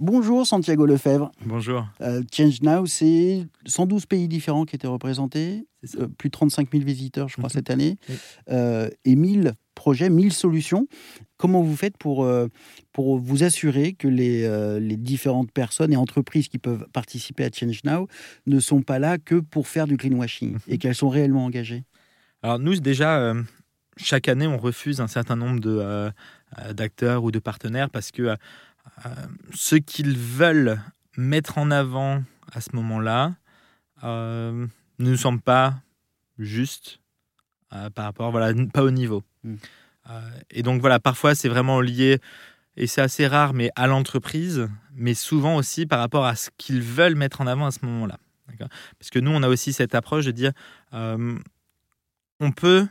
Bonjour Santiago Lefebvre. Bonjour. Euh, Change Now, c'est 112 pays différents qui étaient représentés, euh, plus de 35 000 visiteurs, je crois, Mhm. cette année, Oui. euh, et 1000 projets, 1000 solutions. Comment vous faites pour, euh, pour vous assurer que les, les différentes personnes et entreprises qui peuvent participer à Change Now ne sont pas là que pour faire du greenwashing Mhm. et qu'elles sont réellement engagées? Alors nous, déjà, chaque année, on refuse un certain nombre de, d'acteurs ou de partenaires parce que ce qu'ils veulent mettre en avant à ce moment-là euh, ne nous semble pas juste euh, par rapport, voilà, pas au niveau. Mm. Euh, et donc voilà, parfois c'est vraiment lié, et c'est assez rare, mais à l'entreprise, mais souvent aussi par rapport à ce qu'ils veulent mettre en avant à ce moment-là. Parce que nous, on a aussi cette approche de dire, euh, on peut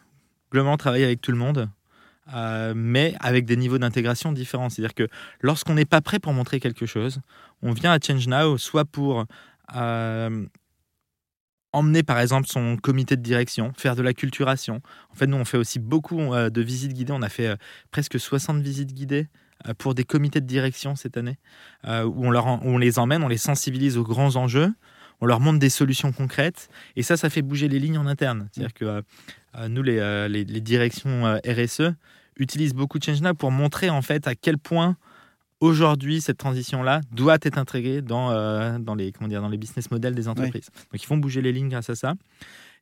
globalement travailler avec tout le monde, euh, mais avec des niveaux d'intégration différents. C'est-à-dire que lorsqu'on n'est pas prêt pour montrer quelque chose, on vient à Change Now soit pour euh, emmener par exemple son comité de direction, faire de la culturation. En fait, nous, on fait aussi beaucoup euh, de visites guidées. On a fait presque 60 visites guidées pour des comités de direction cette année, où on les emmène, on les sensibilise aux grands enjeux, on leur montre des solutions concrètes, et ça, ça fait bouger les lignes en interne. C'est-à-dire que euh, euh, nous, les, euh, les- les directions euh, RSE utilisent beaucoup de ChangeNow pour montrer en fait à quel point aujourd'hui cette transition-là doit être intégrée dans, dans, les, comment dire, dans les business models des entreprises. Donc ils font bouger les lignes grâce à ça.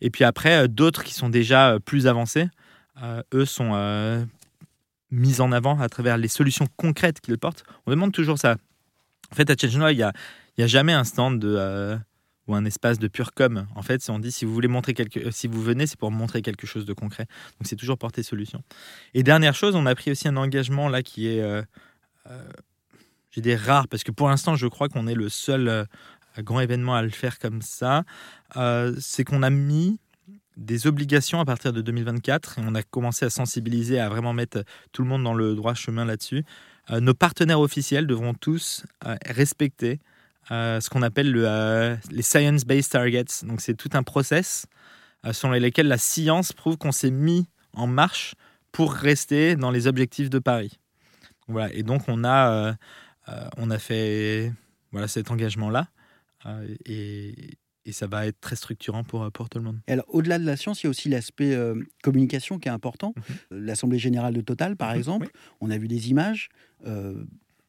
Et puis après, d'autres qui sont déjà plus avancés, eux sont mis en avant à travers les solutions concrètes qu'ils portent. On demande toujours ça. En fait, à ChangeNow, il n'y a, y a jamais un stand de, ou un espace de pure com. En fait, on dit si vous voulez montrer quelque, euh, si vous venez, c'est pour montrer quelque chose de concret. Donc c'est toujours porter solution. Et dernière chose, on a pris aussi un engagement là qui est, euh, euh, j'ai des rares parce que pour l'instant, je crois qu'on est le seul euh, grand événement à le faire comme ça. C'est qu'on a mis des obligations à partir de 2024 et on a commencé à sensibiliser, à vraiment mettre tout le monde dans le droit chemin là-dessus. Nos partenaires officiels devront tous respecter ce qu'on appelle le, euh, les science-based targets. Donc c'est tout un process euh, selon lesquels la science prouve qu'on s'est mis en marche pour rester dans les objectifs de Paris. Voilà. Et donc on a, euh, euh, on a fait voilà, cet engagement-là euh, et, et ça va être très structurant pour, pour tout le monde. Et alors, au-delà de la science, il y a aussi l'aspect euh, communication qui est important. L'Assemblée générale de Total, par Mhm, exemple, oui. on a vu des images euh,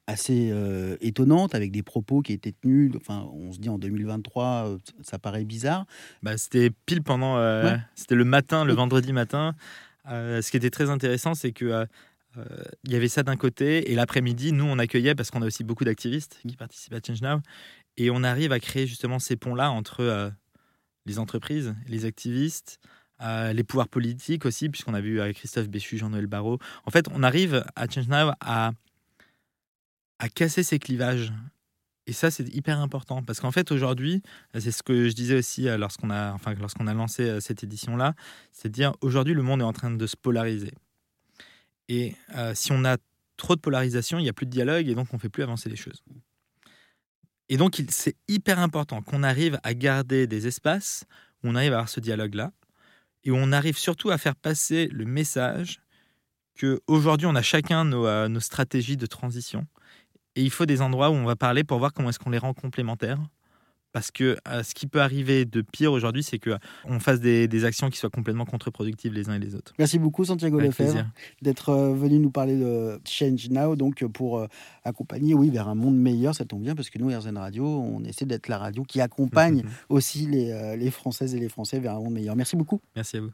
assez euh, étonnantes avec des propos qui étaient tenus. Enfin, on se dit en 2023, euh, ça paraît bizarre. Bah, c'était pile pendant. euh, Ouais. C'était le matin, le vendredi matin. Euh, ce qui était très intéressant, c'est que. euh, euh, il y avait ça d'un côté et l'après-midi, nous on accueillait parce qu'on a aussi beaucoup d'activistes qui participent à Change Now et on arrive à créer justement ces ponts-là entre euh, les entreprises, les activistes, euh, les pouvoirs politiques aussi, puisqu'on a vu avec Christophe Béchu, Jean-Noël Barrot. En fait, on arrive à Change Now à, à casser ces clivages. Et ça, c'est hyper important parce qu'en fait, aujourd'hui, c'est ce que je disais aussi euh, lorsqu'on a, enfin, lorsqu'on a lancé euh, cette édition-là, c'est dire aujourd'hui, le monde est en train de se polariser. Et euh, si on a trop de polarisation, il n'y a plus de dialogue et donc on ne fait plus avancer les choses. Et donc, c'est hyper important qu'on arrive à garder des espaces où on arrive à avoir ce dialogue-là et où on arrive surtout à faire passer le message que aujourd'hui on a chacun nos stratégies de transition et il faut des endroits où on va parler pour voir comment est-ce qu'on les rend complémentaires. Parce que euh, ce qui peut arriver de pire aujourd'hui, c'est qu'on fasse des, des actions qui soient complètement contre-productives les uns et les autres. Merci beaucoup, Santiago Avec Lefebvre, d'être euh, venu nous parler de Change Now, donc euh, pour euh, accompagner, oui, vers un monde meilleur. Ça tombe bien parce que nous, RZN Radio, on essaie d'être la radio qui accompagne aussi les, euh, les Françaises et les Français vers un monde meilleur. Merci beaucoup. Merci à vous.